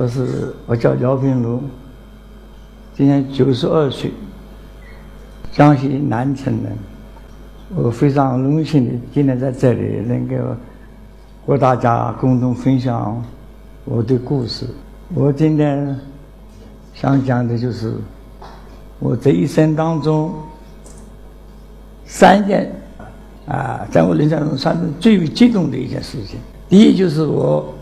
我是我叫姚平如，今年九十二岁，江西南城人。我非常荣幸的今天在这里能够和大家共同分享我的故事。我今天想讲的就是我这一生当中三件。啊，在我人生中算是最为激动的一件事情。第一，就是我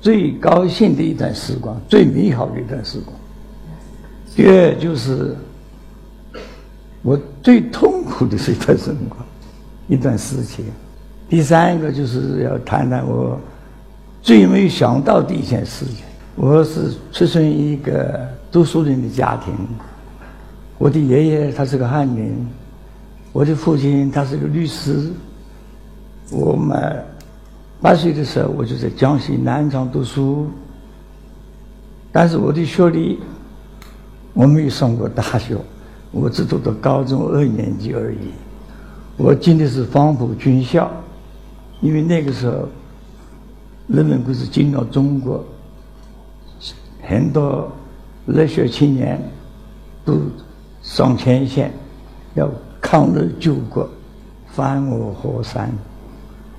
最高兴的一段时光，最美好的一段时光；第二，就是我最痛苦的是一段时光，一段事情；第三个，就是要谈谈我最没有想到的一件事情。我是出生于一个读书人的家庭，我的爷爷他是个翰林。我的父亲他是个律师。我们八岁的时候，我就在江西南昌读书。但是我的学历，我没有上过大学，我只读到高中二年级而已。我进的是黄埔军校，因为那个时候，人们不是进了中国，很多热血青年都上前线，要。抗日救国，翻我河山，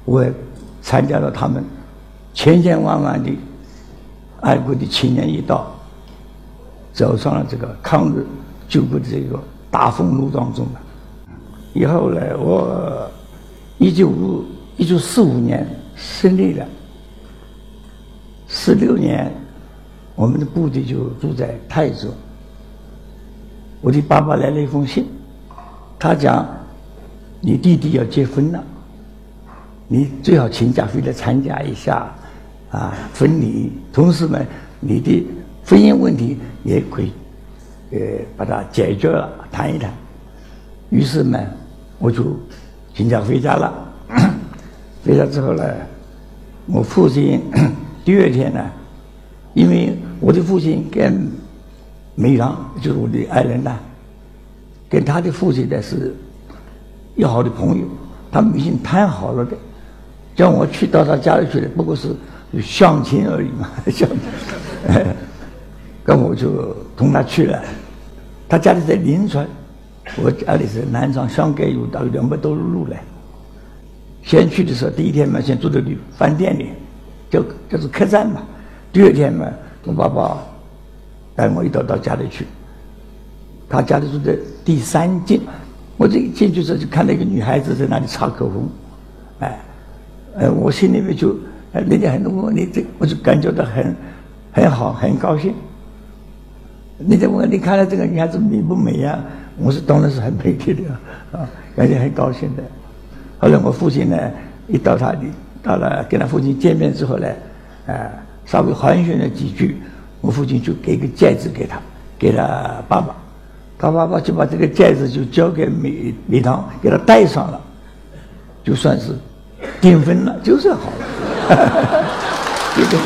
我参加了他们千千万万的爱国的青年一道，走上了这个抗日救国的这个大风路当中了。以后呢，我一九五一九四五年胜利了，四六年，我们的部队就住在泰州。我的爸爸来了一封信。他讲：“你弟弟要结婚了，你最好请假回来参加一下啊婚礼。同时呢，你的婚姻问题也可以呃把它解决了，谈一谈。”于是呢，我就请假回家了。回家之后呢，我父亲 第二天呢，因为我的父亲跟梅兰就是我的爱人呢。跟他的父亲呢是要好的朋友，他们已经谈好了的，叫我去到他家里去的，不过是相亲而已嘛，相亲。那我就同他去了，他家里在临川，我家里是南昌，相隔有大概两百多路路嘞。先去的时候，第一天嘛，先住在旅饭店里，就就是客栈嘛。第二天嘛，我爸爸带我一道到家里去。他家里住在第三进，我这一进去时候就看到一个女孩子在那里擦口红，哎，呃，我心里面就，人家很多问我你这，我就感觉到很很好，很高兴。人家问你看到这个女孩子美不美呀？我是当然是很美丽的，啊，感觉很高兴的。后来我父亲呢，一到他的到了跟他父亲见面之后呢，啊，稍微寒暄了几句，我父亲就给个戒指给他，给了爸爸。他爸爸就把这个戒指就交给美美堂，给他戴上了，就算是订婚了，就算好了。就这么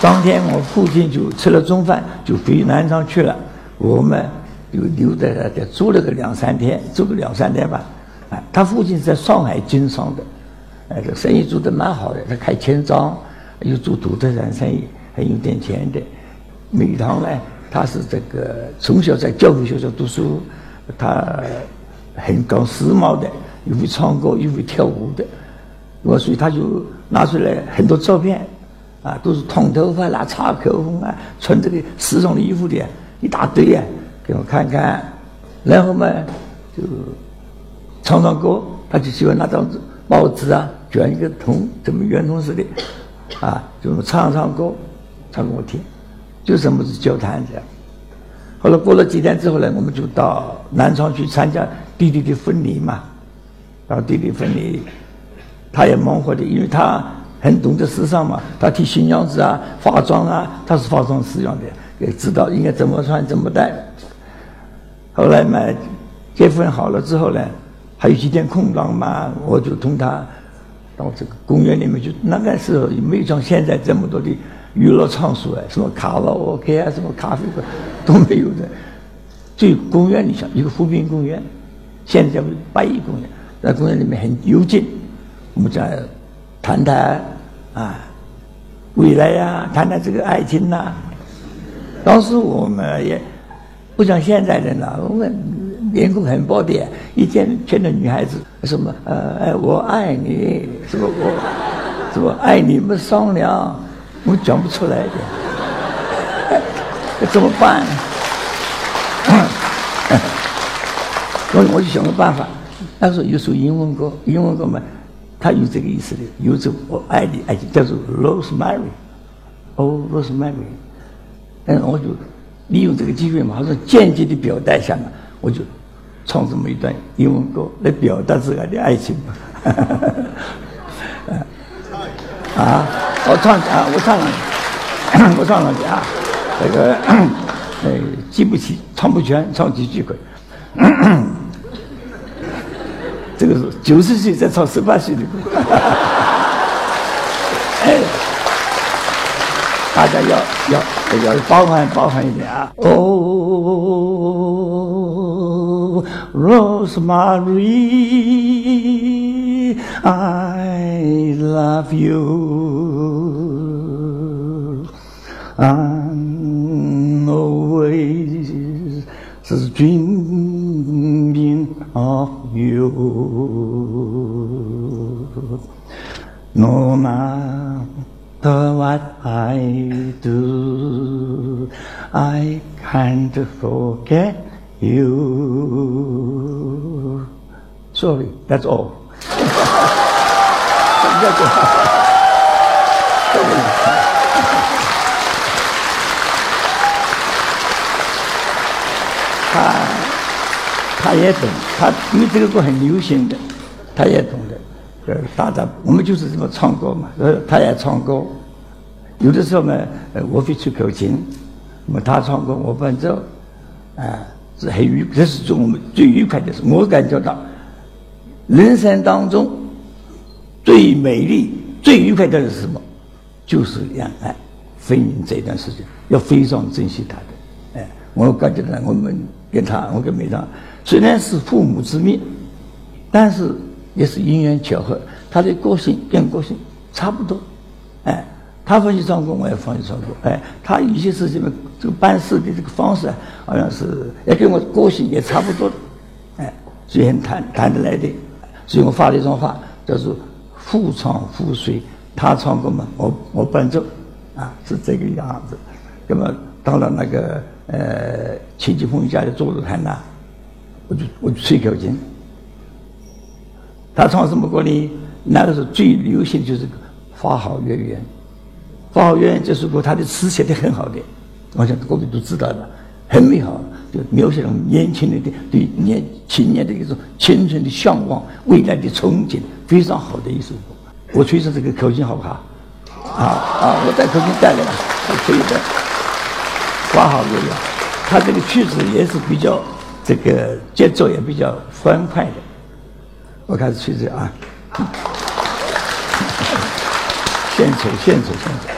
当天我父亲就吃了中饭，就回南昌去了。我们就留在那里住了个两三天，住个两三天吧。哎，他父亲是在上海经商的，哎，这生意做得蛮好的，他开钱庄，又做土特产生意，还有点钱的。美堂呢，他是这个从小在教会学校读书，他很搞时髦的，又会唱歌又会跳舞的，我所以他就拿出来很多照片，啊，都是烫头发啦、擦口红啊、穿这个时尚的衣服的，一大堆啊，给我看看，然后嘛就唱唱歌，他就喜欢拿张纸报纸啊卷一个筒，这么圆筒似的，啊，就唱唱歌，唱给我听。就什么是交谈这样，后来过了几天之后呢，我们就到南昌去参加弟弟的婚礼嘛。到弟弟婚礼，他也忙活的，因为他很懂得时尚嘛，他替新娘子啊化妆啊，他是化妆师样的，也知道应该怎么穿怎么戴。后来嘛，结婚好了之后呢，还有几天空档嘛，我就同他到这个公园里面去。那个时候也没有像现在这么多的。娱乐场所哎，什么卡拉 OK 啊，什么咖啡馆都没有的。就公园里向一个湖滨公园，现在叫八一公园，在公园里面很幽静，我们讲谈谈啊未来呀，谈谈这个爱情呐。当时我们也不像现在人了，我们面孔很暴烈，一见见到女孩子什么呃哎我爱你，什么我什么爱你们商量，我讲不出来的，怎么办呢？我我就想个办法，那时候有首英文歌，英文歌嘛，它有这个意思的，有这我爱你爱情，叫做 Rosemary，Oh Rosemary，嗯，我就利用这个机会嘛，他说间接的表达一下嘛，我就唱这么一段英文歌来表达自个的爱情嘛，啊，我唱啊，我唱了，我唱了啊，这个呃记不起，唱不全，唱几句可。这个是九十岁在唱十八岁的歌，哎，大家要要要包含包含一点啊。Oh, Rosemary, I love you. I'm always dreaming of you. No matter what I do, I can't forget you. Sorry, that's all. 他他也懂，他因为这个歌很流行的，他也懂的。呃，大家我们就是这么唱歌嘛，呃，他也唱歌。有的时候呢，呃，我会吹口琴，那么他唱歌我伴奏，啊，是很愉，这是我们最愉快的事。我感觉到，人生当中最美丽、最愉快的是什么？就是恋爱、婚姻这段时间，要非常珍惜它的。哎，我感觉到我们。跟他，我跟梅长，虽然是父母之命，但是也是因缘巧合。他的个性跟个性差不多，哎，他放弃唱歌，我也放弃唱歌，哎，他有些事情呢，这个办事的这个方式啊，好像是也跟我个性也差不多的，哎，所以很谈谈得来的。所以我发了一段话，叫做“互唱互随”，他唱歌嘛，我我伴奏，啊，是这个样子。那么到了那个。呃，秦继峰家的坐着台那，我就我就吹口琴。他唱什么歌呢？那个时候最流行的就是《花好月圆》。《花好月圆》这首歌，他的词写的很好的，我想各位都知道的，很美好，描写了年轻人的对年青年的一种青春的向往、未来的憧憬，非常好的一首歌。我吹着这个口琴好不好？啊啊！我带口琴带来了，可以的。花好月圆，他这个曲子也是比较这个节奏也比较欢快的。我开始吹着啊，献丑献丑献丑。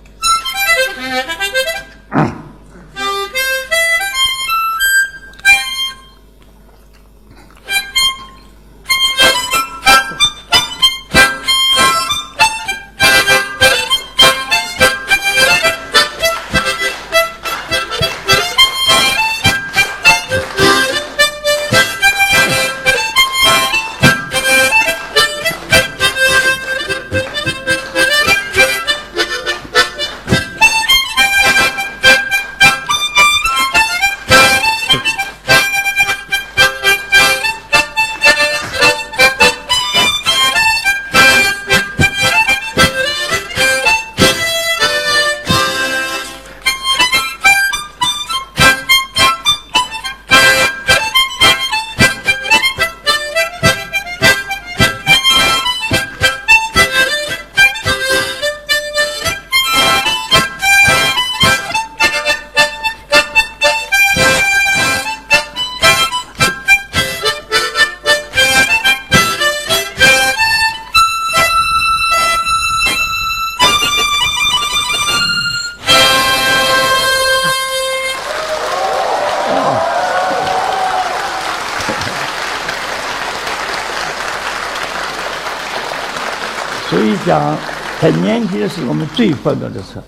所以讲，在年轻的时候，我们最欢乐的时候。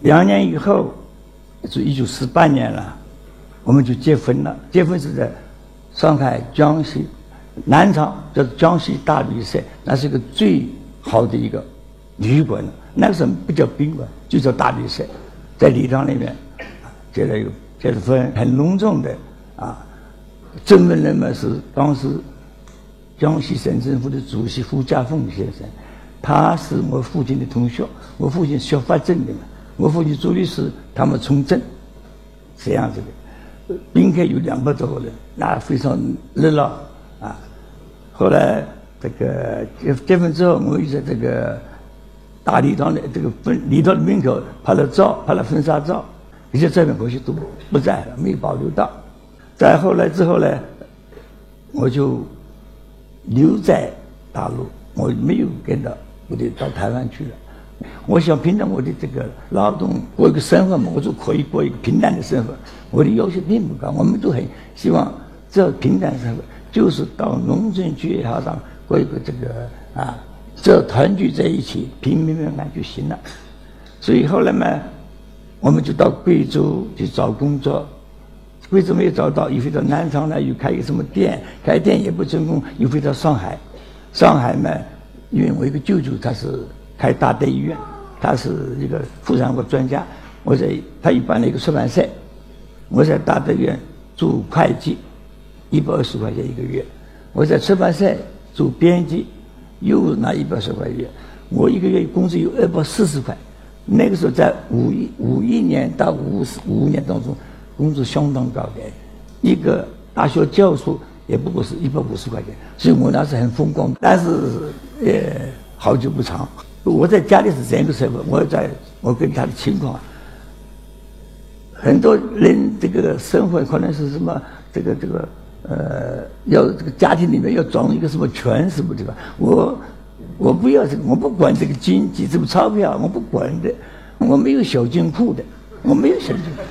两年以后，是一九四八年了，我们就结婚了。结婚是在上海江西南昌，叫江西大旅社，那是一个最好的一个旅馆。那个时候不叫宾馆，就叫大旅社，在礼堂里面结了一个结了婚，很隆重的啊。证婚人嘛是当时江西省政府的主席胡家凤先生，他是我父亲的同学，我父亲学法政的嘛。我父亲做律师，他们从政，这样子的，宾客有两百多个人，那非常热闹啊。后来这个结结婚之后，我又在这个大礼堂的这个分礼堂的门口拍了照，拍了婚纱照，一些照片过去都不在了，没有保留到。再后来之后呢，我就留在大陆，我没有跟到，我就到台湾去了。我想凭着我的这个劳动过一个生活嘛，我就可以过一个平淡的生活。我的要求并不高，我们都很希望这平淡生活，就是到农村去也好，上过一个这个啊，只要团聚在一起，平平安安就行了。所以后来嘛，我们就到贵州去找工作，位置没有找到，又飞到南昌来，又开一个什么店，开店也不成功，又飞到上海。上海嘛，因为我一个舅舅他是。开大德医院，他是一个妇产科专家。我在他一办了一个出版社，我在大德院做会计，一百二十块钱一个月。我在出版社做编辑，又拿一百二十块钱。我一个月工资有二百四十块。那个时候在五一五一年到五五五年当中，工资相当高的，一个大学教授也不过是一百五十块钱。所以我那是很风光，但是也好久不长。我在家里是这样一个生活，我在我跟他的情况，很多人这个生活可能是什么，这个这个呃，要这个家庭里面要装一个什么权什么的吧？我我不要这个，我不管这个经济，这个钞票我不管的，我没有小金库的，我没有小金库，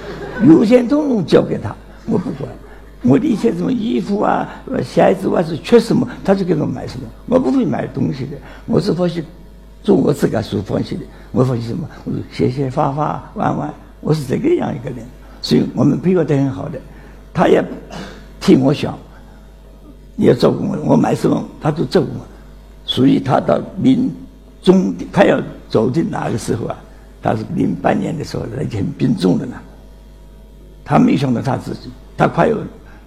有些东西交给他，我不管，我的一些什么衣服啊、鞋子啊是缺什么，他就给我买什么，我不会买东西的，我是发现。做我自个所放弃的，我放弃什么？我说写写画画玩玩，我是这个样一个人，所以我们配合得很好的，他也替我想，也照顾我，我买什么他都照顾我，所以他到临终他要走的那个时候啊，他是零八年的时候，已经很病重了呢。他没想到他自己，他快要，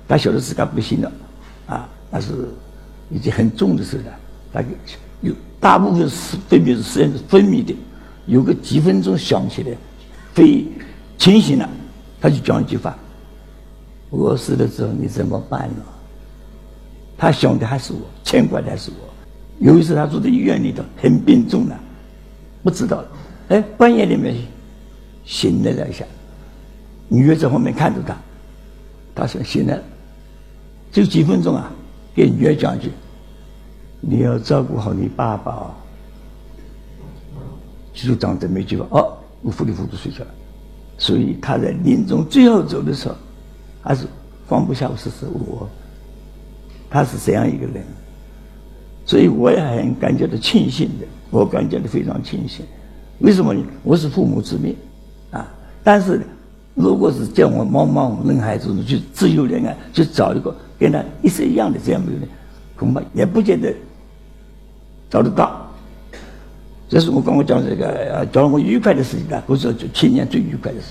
他晓得自己不行了，啊，那是已经很重的时候了，他有。大部分是分泌是实际上是分泌的，有个几分钟想起来，非清醒了，他就讲一句话：“我死了之后你怎么办呢？”他想的还是我，牵挂的还是我。有一次他住在医院里头，很病重了，不知道了。哎，半夜里面醒了一下，女儿在后面看着他，他说醒了，就几分钟啊，给女儿讲一句。你要照顾好你爸爸哦。就长这么一句话，哦，我糊里糊涂睡着了。所以他在临终最后走的时候，还是放不下我，是是我。他是这样一个人，所以我也很感觉到庆幸的，我感觉到非常庆幸。为什么呢？我是父母之命啊！但是，如果是叫我茫茫人海中去自由恋爱，去找一个跟他一生一样的这样的人，恐怕也不见得。找得到，这是我刚刚讲这个，叫我愉快的事情呢，不是就青年最愉快的事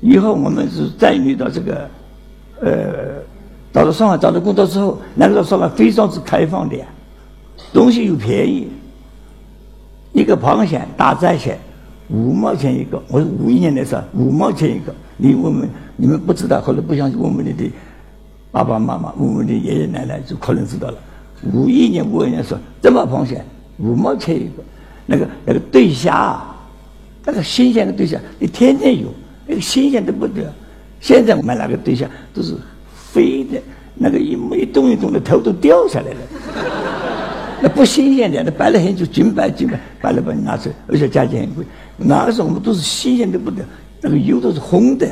情。以后我们是再遇到这个，呃，到了上海找到工作之后，那个时候上海非常之开放的，呀，东西又便宜，一个螃蟹大闸蟹五毛钱一个，我是五一年的时候五毛钱一个，你问问你们不知道，或者不相信，问问你的爸爸妈妈，问问你爷爷奶奶，就可能知道了。五一年、五二年说这么螃蟹五毛钱一个，那个那个对虾，那个新鲜的对虾，你天天有，那个新鲜的不得。现在我们那个对虾都是飞的，那个一一动一动的头都掉下来了，那不新鲜的，那摆了很久，金摆金摆，摆了把你拿出来，而且价钱很贵。那个时候我们都是新鲜的不得，那个油都是红的，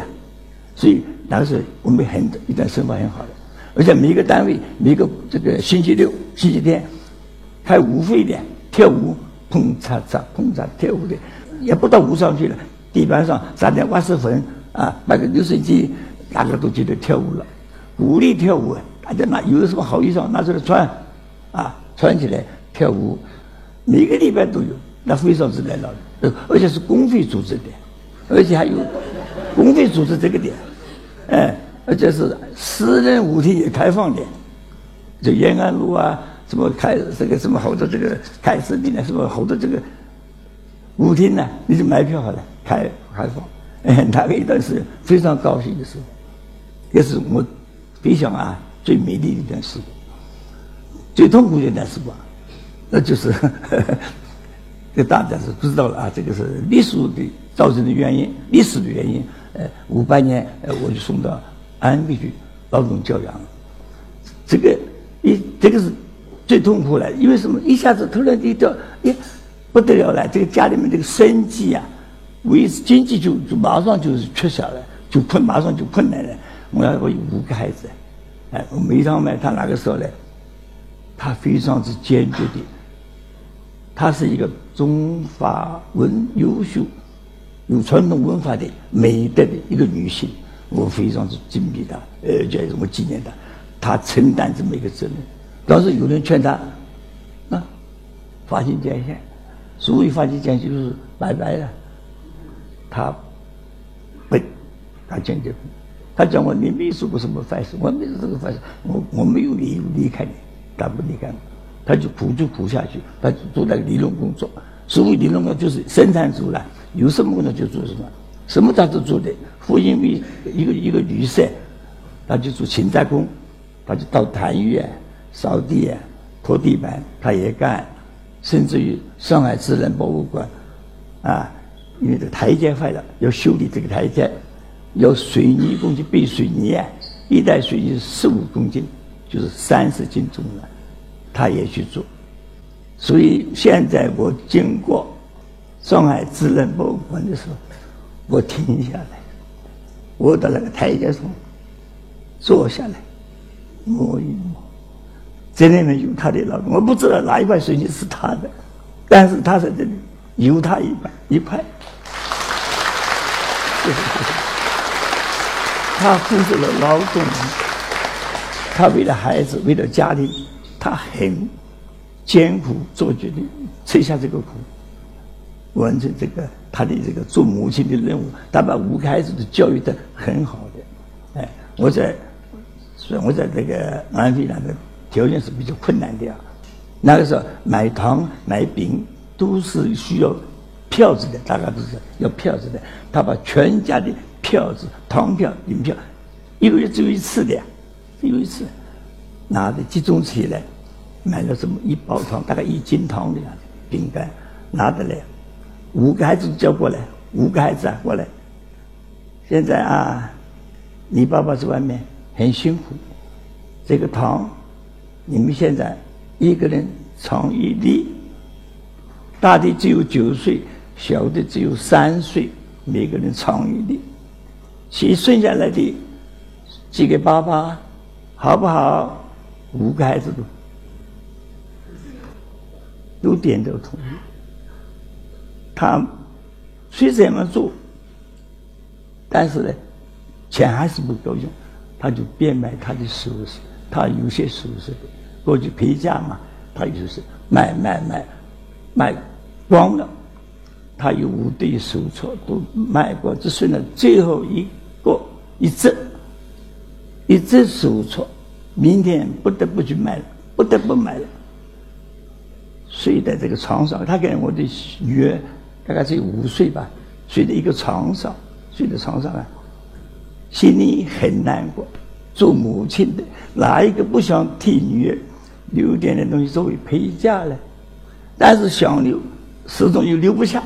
所以那个时候我们很一段生活很好的。而且每个单位每个这个星期六、星期天开舞会的，跳舞，碰嚓嚓，碰嚓跳舞的，也不到舞上去了，地板上撒点瓦斯粉啊，买个流水机，大家都记得跳舞了，鼓励跳舞，大家拿有什么好衣裳拿出来穿，啊，穿起来跳舞，每个礼拜都有，那非常之热闹的，而且是公费组织的，而且还有公费组织这个点，哎，而且是私人舞厅也开放的。就延安路啊，什么开这个什么好多这个开始的呢，什么好多这个舞厅呢，你就买票好了，开开放。哎，那个一段是非常高兴的时候，也是我回想啊最美丽的一段时光，最痛苦的一段时光，那就是 这大家是知道了啊，这个是历史的造成的原因，历史的原因。呃，五八年呃我就送到安徽去劳动教养，这个。一这个是最痛苦了，因为什么？一下子突然一掉，哎，不得了了！这个家里面这个生计啊，维持经济就就马上就是缺少了，就困，马上就困难了。我要我有五个孩子，哎，梅长麦他那个时候呢，他非常之坚决的，他是一个中法文优秀、有传统文化的美德的一个女性，我非常之敬佩她，呃，叫什么纪念她。她承担这么一个责任，当时有人劝她，啊，发心捐献，所谓发心捐献就是拜拜了，他不，他坚决不，他讲我你没做过什么坏事，我没做这个坏事，我我没有理由离开你，他不离开，他就苦就苦下去，他就做那个理论工作，所谓理论工作就是生产出来，有什么工作就做什么，什么他都做的，复印为一个一个旅社，他就做勤杂工。他就到痰盂啊、扫地啊、拖地板，他也干，甚至于上海自然博物馆，啊，因为这个台阶坏了，要修理这个台阶，要水泥工去备水泥啊，一袋水泥十五公斤，就是三十斤重了，他也去做。所以现在我经过上海自然博物馆的时候，我停下来，我到那个台阶上坐下来。摸一摸，这里面有他的劳动，我不知道哪一块水泥是他的，但是他在这里有他一块一块，他付出了劳动，他为了孩子，为了家庭，他很艰苦做决定，吃下这个苦，完成这个他的这个做母亲的任务，他把五个孩子都教育的很好的，哎，我在。所以我在这个安徽那个条件是比较困难的啊，那个时候买糖买饼都是需要票子的，大家都是要票子的。他把全家的票子、糖票、饼票，一个月只有一次的，有一次，拿着集中起来，买了这么一包糖，大概一斤糖的样子，饼干拿得来，五个孩子叫过来，五个孩子啊过来。现在啊，你爸爸在外面。很辛苦，这个糖，你们现在一个人尝一粒，大的只有九岁，小的只有三岁，每个人尝一粒，其剩下来的寄给爸爸，好不好？五个孩子都都点头同意。他虽这么做，但是呢，钱还是不够用。他就变卖他的首饰，他有些首饰，过去陪嫁嘛，他就是卖卖卖，卖光了。他有五对手镯都卖过，只剩了最后一个一只，一只手镯，明天不得不去卖了，不得不卖了。睡在这个床上，他跟我的女儿大概只有五岁吧，睡在一个床上，睡在床上啊。心里很难过，做母亲的哪一个不想替女儿留点点东西作为陪嫁呢？但是想留，始终又留不下。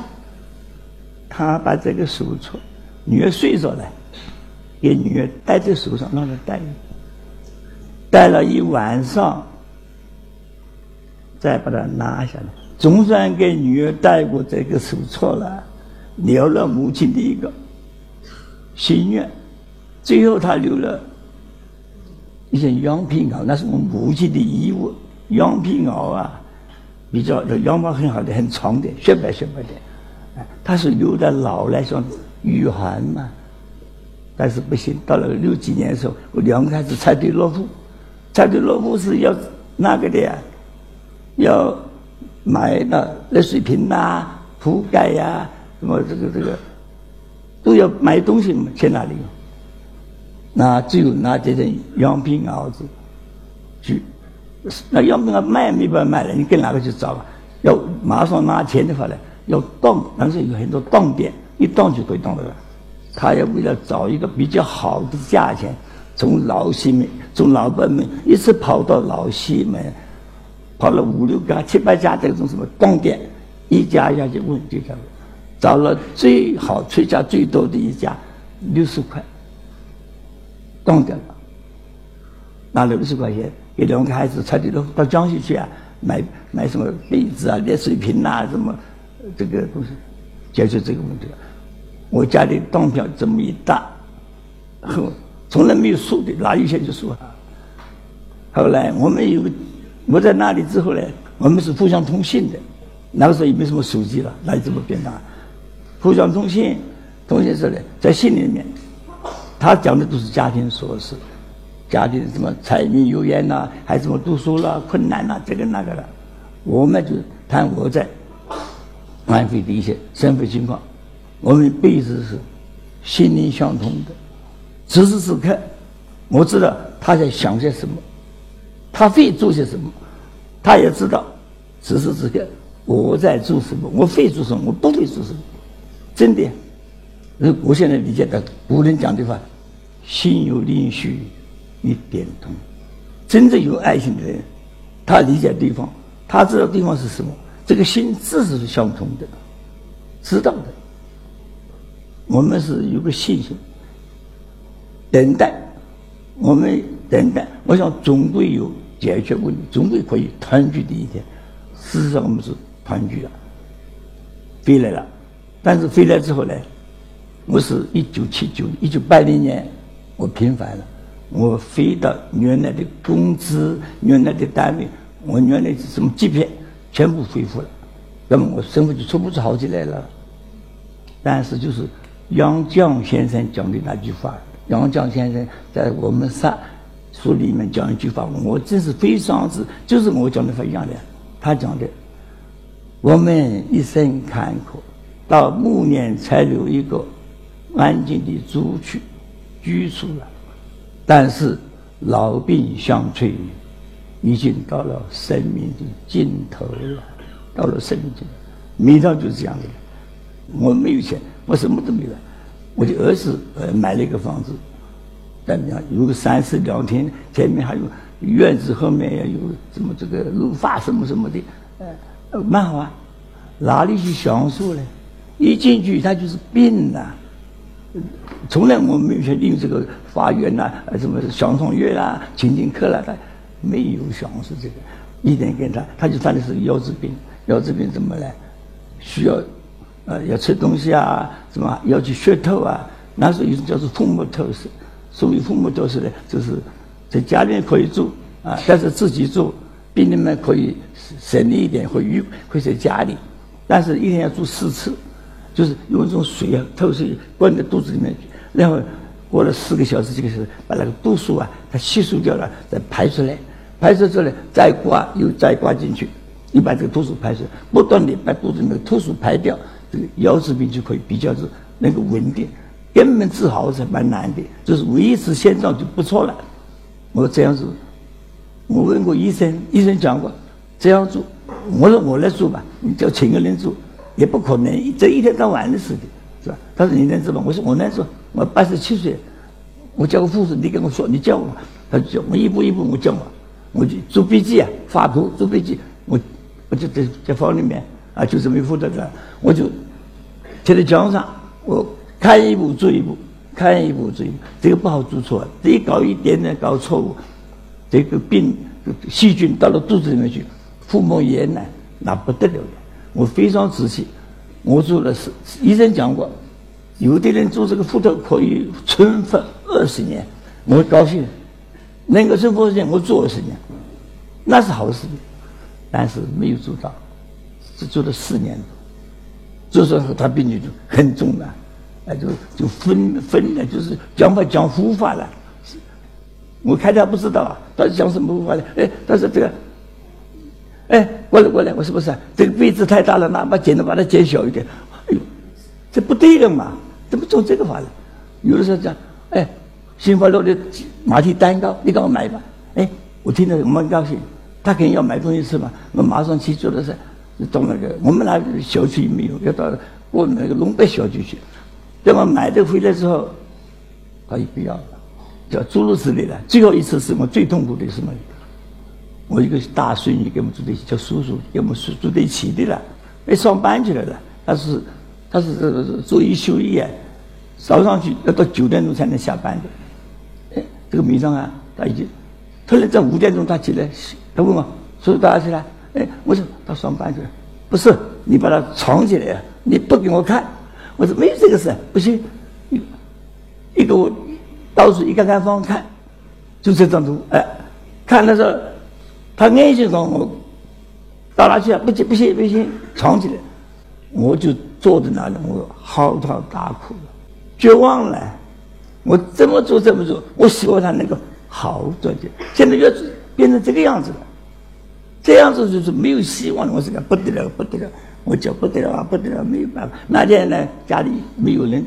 他把这个手镯，女儿睡着了，给女儿戴在手上，让她戴，戴了一晚上，再把它拿下来，总算给女儿戴过这个手镯了，了了母亲的一个心愿。最后，他留了一件羊皮袄，那是我母亲的衣物。羊皮袄啊，比较羊毛很好的，很长的，雪白雪白的，哎，他是留在老来上御寒嘛，但是不行，到了六几年的时候，我两个孩子才对落户，才对落户是要那个的呀，要买那热水瓶呐、铺盖呀，什么这个这个都要买东西，去哪里？那只有拿这些样品袄子去。那要不然卖没办法卖了，你跟哪个去找啊？要马上拿钱的话呢，要当，但是有很多当店，一当就可以当得了。他要为了找一个比较好的价钱，从老西门，从老北门一直跑到老西门，跑了五六家、七八家这种什么逛店，一家一家去问，就讲，找了最好、出价最多的一家，六十块，当掉了，拿了六十块钱。给两个孩子，差点都到江西去啊，买买什么被子啊、热水瓶啊，什么这个东西，解决这个问题了。我家里当票这么一大，后从来没有输的，哪有钱就输啊。后来我们有，我在那里之后呢，我们是互相通信的。那个时候也没什么手机了，哪有这么便当？互相通信，通信时呢，在信里面，他讲的都是家庭琐事。家庭什么柴米油盐呐，还什么读书啦、困难呐，这个那个的，我们就谈我在安徽的一些生活情况。我们一辈子是心灵相通的，此时此刻，我知道他在想些什么，他会做些什么，他也知道此时此刻我在做什么，我会做什么，我不会做什么。真的，我现在理解的古人讲的话：“心有灵犀。”一点通，真正有爱心的人，他理解对方，他知道对方是什么，这个心自是相通的，知道的。我们是有个信心，等待，我们等待，我想总归有解决问题，总归可以团聚的一天。事实上，我们是团聚了，回来了，但是回来之后呢，我是一九七九一九八零年，我平反了。我飞到原来的工资、原来的单位，我原来是什么级别全部恢复了，那么我生活就初步就好起来了。但是就是杨绛先生讲的那句话，杨绛先生在我们上书里面讲一句话，我真是非常之，就是我讲的话一样的。他讲的，我们一生坎坷，到暮年才留一个安静的住处居住了。但是老病相催，已经到了生命的尽头了。到了生命尽头，每当就是这样的。我没有钱，我什么都没有。我的儿子呃买了一个房子，怎么样？有个三室两厅，前面还有院子，后面也有什么这个绿化什么什么的，呃，蛮好啊。哪里去享受呢？一进去他就是病了。从来我没有去利用这个花园呐，什么享赏月啦、情景课啦，他没有享受这个。一点给他，他就犯的是腰子病。腰子病怎么来？需要，呃，要吃东西啊，什么要去血透啊。那时候有种叫做腹膜透视，所谓腹膜透视呢，就是在家里可以做啊，但是自己做，病人们可以省力一点，会于会在家里，但是一天要做四次。就是用这种水啊，透水灌到肚子里面去，然后过了四个小时、几个小时，把那个毒素啊，它吸收掉了，再排出来，排出之后呢再刮，又再刮进去，你把这个毒素排出来，不断的把肚子里面的毒素排掉，这个腰子病就可以比较是能够稳定。根本治好是蛮难的，就是维持现状就不错了。我这样子，我问过医生，医生讲过这样做，我说我来做吧，你叫请个人做。也不可能，这一天到晚的事情，是吧？他说你能做吗？我说我能做。我八十七岁，我叫个护士，你跟我说，你叫我，他就叫我一步一步我叫我，我就做笔记啊，画图做笔记，我我就在在房里面啊，就这么负责的，我就贴在墙上，我看一步做一步，看一步做一步，这个不好做错，这搞一点点搞错误，这个病细菌到了肚子里面去，腹膜炎呢，那不得了的。我非常仔细，我做了是医生讲过，有的人做这个腹透可以存活二十年，我高兴，能够存活二十年，我做二十年，那是好事，但是没有做到。只做了四年多，所以说他病情就很重了，哎，就就分分了，就是讲法讲护法了。我开他不知道啊，他讲什么护法的？哎，他说这个，哎，过来过来，我说不是，这个杯子太大了，拿把剪子把它剪小一点。哎呦，这不对的嘛，怎么做这个法呢？有的时候讲，哎，新华路的马蹄蛋糕，你给我买吧。哎，我听着蛮高兴。他肯定要买东西吃嘛，我马上去做的是，到那个我们那个小区没有，要到我们那个龙北小区去。等我买的回来之后，他也不要了，叫诸如此类的。最后一次是我最痛苦的什么？我一个大孙女跟我们住在一起，叫叔叔，跟我们住住在一起的了，哎，上班去了的。他是他是做一休一啊，早上去要到九点钟才能下班的。哎，这个晚上啊，他已经，突然在五点钟他起来。他问我：“叔叔到哪去了？”哎，我说他上班去了。不是，你把它藏起来呀！你不给我看。我说没有这个事，不行。一个我到处一个看方看，就这张图。哎，看的时候，他眼睛说我到哪去啊？不行不行不行，藏起来。我就坐在那里，我嚎啕大哭，绝望了。我怎么做怎么做？我希望他能够好转点。现在越变成这个样子了，这样子就是没有希望。我是个不得了，不得了，我叫不得了啊，不得了，没有办法。那天呢，家里没有人，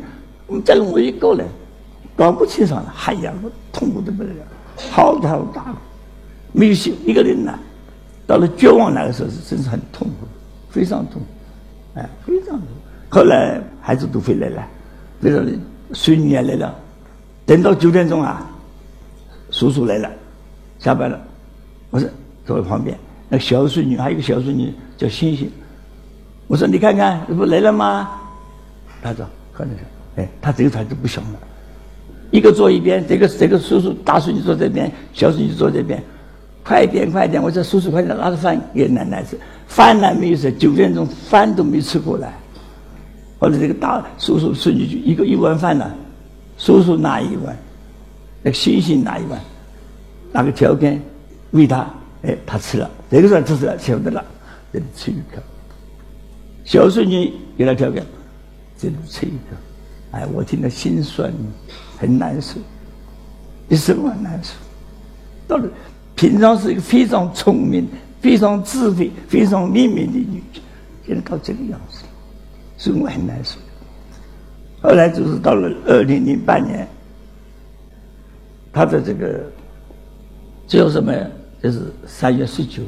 我们家里我一个人，搞不清爽了，哎呀，我痛苦的不得了，嚎啕大哭，没有希一个人呢，到了绝望那个时候是真是很痛苦，非常痛苦，哎，非常痛苦。后来孩子都回来了，回来了，孙女也来了，等到九点钟啊，叔叔来了。下班了，我说坐在旁边，那小孙女还有一个小孙女叫星星，我说你看看，这不来了吗？他说可能是，哎，他这个台就不响了，一个坐一边，这个这个叔叔大孙女坐这边，小孙女坐这边，快点快点，我说叔叔快点拿着饭给奶奶吃，饭呢没有吃，九点钟饭都没吃过来，后来这个大叔叔孙女就一个一碗饭呢，叔叔拿一碗，那星星拿一碗。拿个条根喂他，哎，他吃了。这个时候吃了，晓得了，这里吃一口。小孙女给他条根，这里吃一口。哎，我听了心酸，很难受，一生很难受。到了平常是一个非常聪明、非常智慧、非常灵敏的女子，现在到这个样子，所以我很难受。后来就是到了二零零八年，他的这个。最后什么？就是三月十九，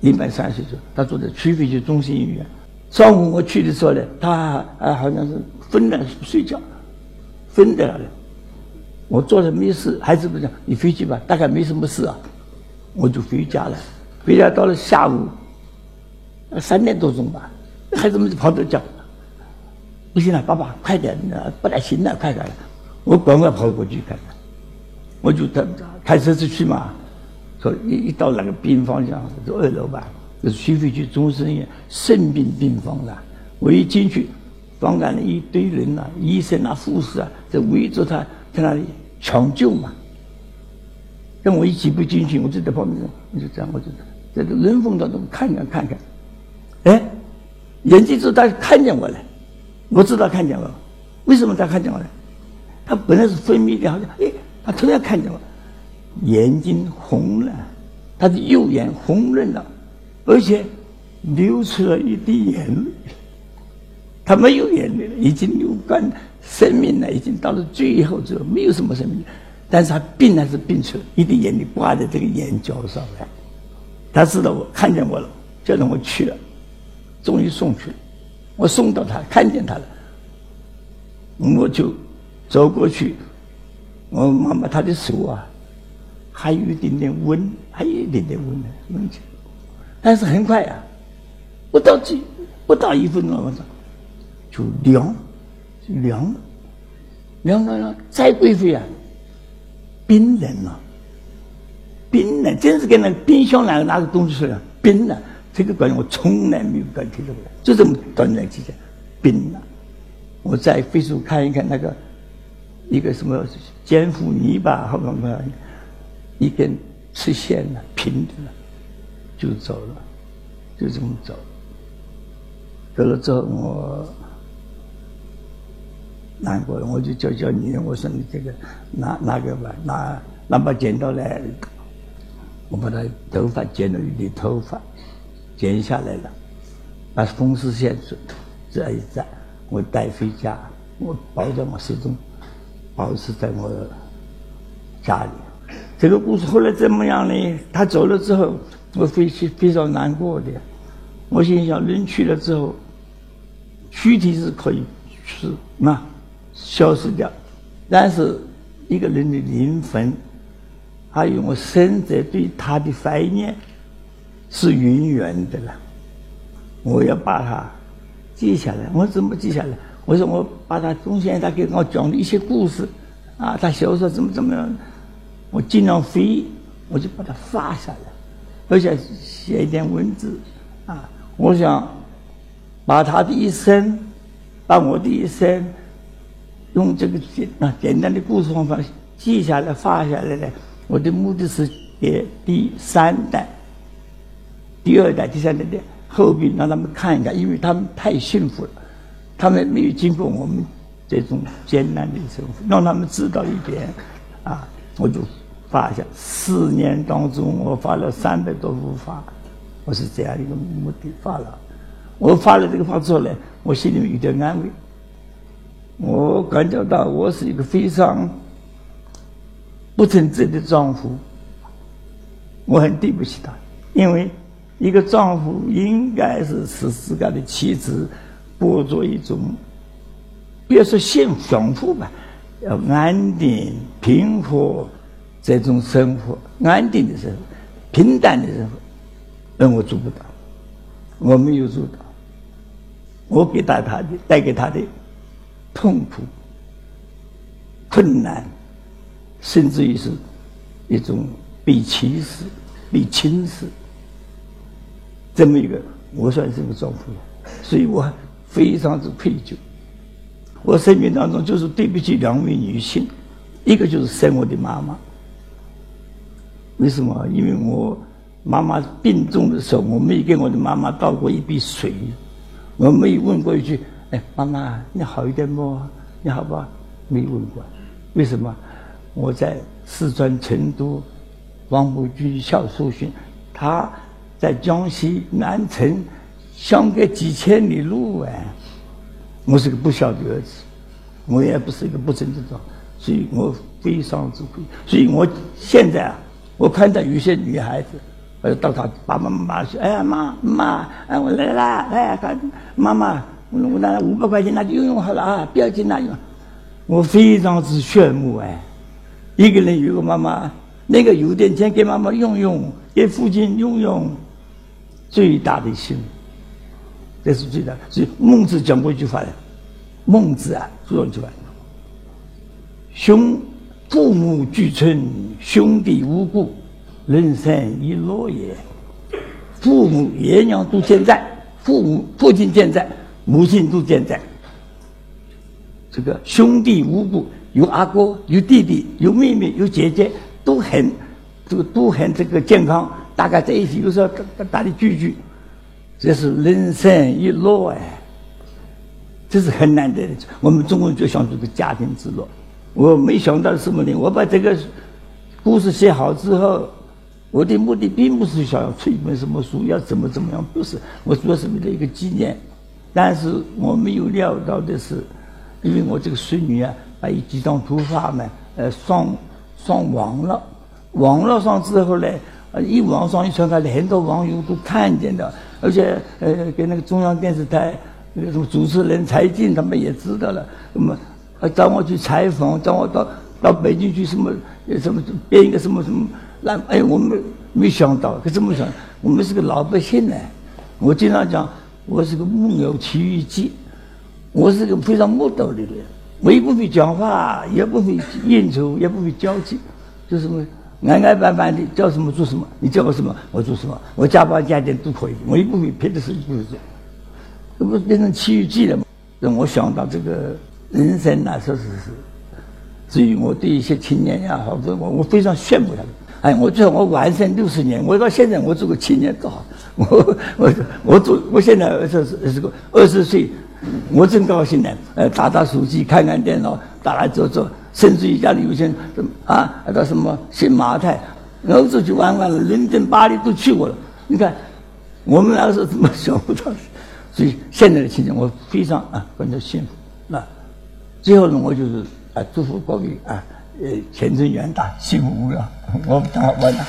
一百三十九，他住在区肺区中心医院。上午我去的时候呢，他还好像是昏了睡觉，昏在那里。我坐着没事，孩子不讲，你回去吧，大概没什么事啊。我就回家了。回家到了下午三点多钟吧，孩子们就跑着叫：“不行了，爸爸快点，不太行了，快点！”我赶快跑过去看看，我就等。开车子去嘛，说一一到那个病房上，就二楼吧，就是徐汇区中生医院肾病病房了。我一进去，房间里一堆人呐，医生啊、护士啊，在围着他，在那里抢救嘛。跟我一起不进去，我就在旁边，我就这样，我就在这人缝当中看看看看。哎，眼睛之他看见我了，我知道看见我，为什么他看见我呢？他本来是分泌的，好像哎，他突然看见我。眼睛红了，他的右眼红润了，而且流出了一滴眼泪。他没有眼泪了，已经流干，生命呢已经到了最后之后，没有什么生命。但是他病还是病出了一滴眼泪挂在这个眼角上来。他知道我看见我了，叫让我去了，终于送去了。我送到他看见他了，我就走过去，我摸摸他的手啊。还有一点点温，还有一点点温的温情，但是很快啊，不到几不到一分钟，我说就凉，凉了，凉了了，再过一会啊，冰冷了，冰冷，真是跟那冰箱那个那个东西似的，冰了。这个感觉我从来没有感觉到过，就这么短短几天，冰了。我在飞速看一看那个一个什么坚腐泥巴，好不好？一根吃线了，平的了，就走了，就这么走。走了之后我难过了，我就叫叫女人，我说你这个拿拿个吧，拿拿把剪刀来，我把他头发剪了一点头发，剪下来了，把风湿线这一扎，我带回家，我抱在我手中，保持在我家里。这个故事后来怎么样呢？他走了之后，我非常非常难过的。我心想，人去了之后，躯体是可以是那消失掉，但是一个人的灵魂，还有我生者对他的怀念，是永远的了。我要把它记下来。我怎么记下来？我说我把他从前他给我讲的一些故事，啊，他小时候怎么怎么样。我尽量飞，我就把它发下来，而且写一点文字，啊，我想把他的一生，把我的一生，用这个简啊简单的故事方法记下来发下来呢。我的目的是给第三代、第二代、第三代的后辈让他们看一看，因为他们太幸福了，他们没有经过我们这种艰难的生活，让他们知道一点，啊。我就发一下四年当中，我发了三百多幅画，我是这样一个目的发了。我发了这个画之后呢，我心里面有点安慰。我感觉到我是一个非常不称职的丈夫，我很对不起他，因为一个丈夫应该是使自家的妻子过着一种，别说幸福吧。要安定、平和这种生活，安定的生活、平淡的生活，而我做不到，我没有做到。我给他他的带给他的痛苦、困难，甚至于是一种被歧视、被轻视，这么一个，我算是个丈夫了，所以我非常之愧疚。我生命当中就是对不起两位女性，一个就是生我的妈妈。为什么？因为我妈妈病重的时候，我没有给我的妈妈倒过一杯水，我没有问过一句：“哎，妈妈，你好一点不？你好不好？”没问过。为什么？我在四川成都王府军校受训，他在江西南城，相隔几千里路哎。我是个不孝的儿子，我也不是一个不正的，所以我非常之愧。所以我现在啊，我看到有些女孩子，呃，到她爸爸妈妈说：“哎呀，妈妈，哎，我来啦，来看妈妈，我我拿五百块钱，那就用用好了啊，不要紧那用。”我非常之羡慕哎，一个人有个妈妈，那个有点钱给妈妈用用，给父亲用用，最大的幸福。这是最大的，所以孟子讲过一句话的，孟子啊说一句话：兄父母俱存，兄弟无故，人生亦乐也。父母爷娘都健在，父母父亲健在，母亲都健在。这个兄弟无故，有阿哥，有弟弟，有妹妹，有姐姐，都很这个都很这个健康，大家在一起有时候大大的聚聚。这是人生一乐哎，这是很难得的。我们中国人就想这个家庭之乐。我没想到什么呢？我把这个故事写好之后，我的目的并不是想要出一本什么书，要怎么怎么样，不是。我主要是为了一个纪念。但是我没有料到的是，因为我这个孙女啊，把一几张图画呢，呃，上上网了。网络上之后呢，呃，一网上一传开，很多网友都看见了。而且，呃，给那个中央电视台那个什么主持人柴静他们也知道了，那么找我去采访，找我到到北京去什么什么编一个什么什么，那哎，我们没想到，可这么想，我们是个老百姓呢。我经常讲，我是个木偶奇遇记，我是个非常木头的人，我也不会讲话，也不会应酬，也不会交际，就什么。安安板板的叫什么做什么，你叫我什么我做什么，我加班加点都可以，我也不会别的事情不会做，这不变成奇遇记了吗？让我想到这个人生啊，确实是，至于我对一些青年也，好多我我非常羡慕他们，哎，我觉得我完成六十年，我到现在我做个青年多好。我我我做，我现在二十是个二十岁，我真高兴呢。呃，打打手机，看看电脑，打来走走，甚至于家里有些什么啊，到什么新马泰，欧洲去玩玩，伦敦、巴黎都去过了。你看，我们那个时候怎么想不到？所以现在的情景，我非常啊感到幸福。最后呢，我就是啊，祝福各位啊，呃，前程远大，幸福无量。我讲完了。